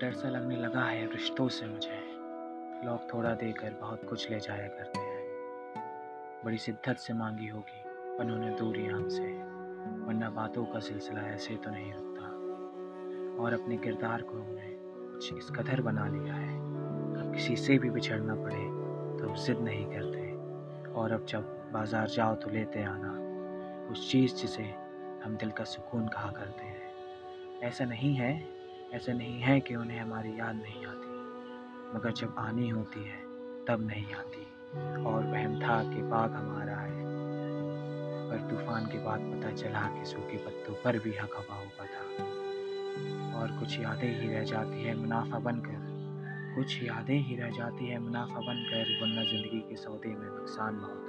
डर सा लगने लगा है रिश्तों से मुझे। लोग थोड़ा देकर बहुत कुछ ले जाया करते हैं। बड़ी शिद्दत से मांगी होगी, उन्होंने दूरी हमसे वरना बातों का सिलसिला ऐसे तो नहीं रुकता। और अपने किरदार को हमने कुछ इस कदर बना लिया है। अब किसी से भी बिछड़ना पड़े तो जिद नहीं करते। और अब जब बाज़ार जाओ तो लेते आना। उस चीज़ जिसे हम दिल का सुकून कहा करते हैं। ऐसा नहीं है ऐसा नहीं है कि उन्हें हमारी याद नहीं आती। मगर जब आनी होती है, तब नहीं आती। और वहम था कि बाग हमारा है। पर तूफ़ान के बाद पता चला कि सूखे पत्तों पर भी हक हवा हुआ था। और कुछ यादें ही रह जाती है मुनाफा बनकर। कुछ यादें ही रह जाती है मुनाफा बनकर, वरना ज़िंदगी के सौदे में नुकसान बहुत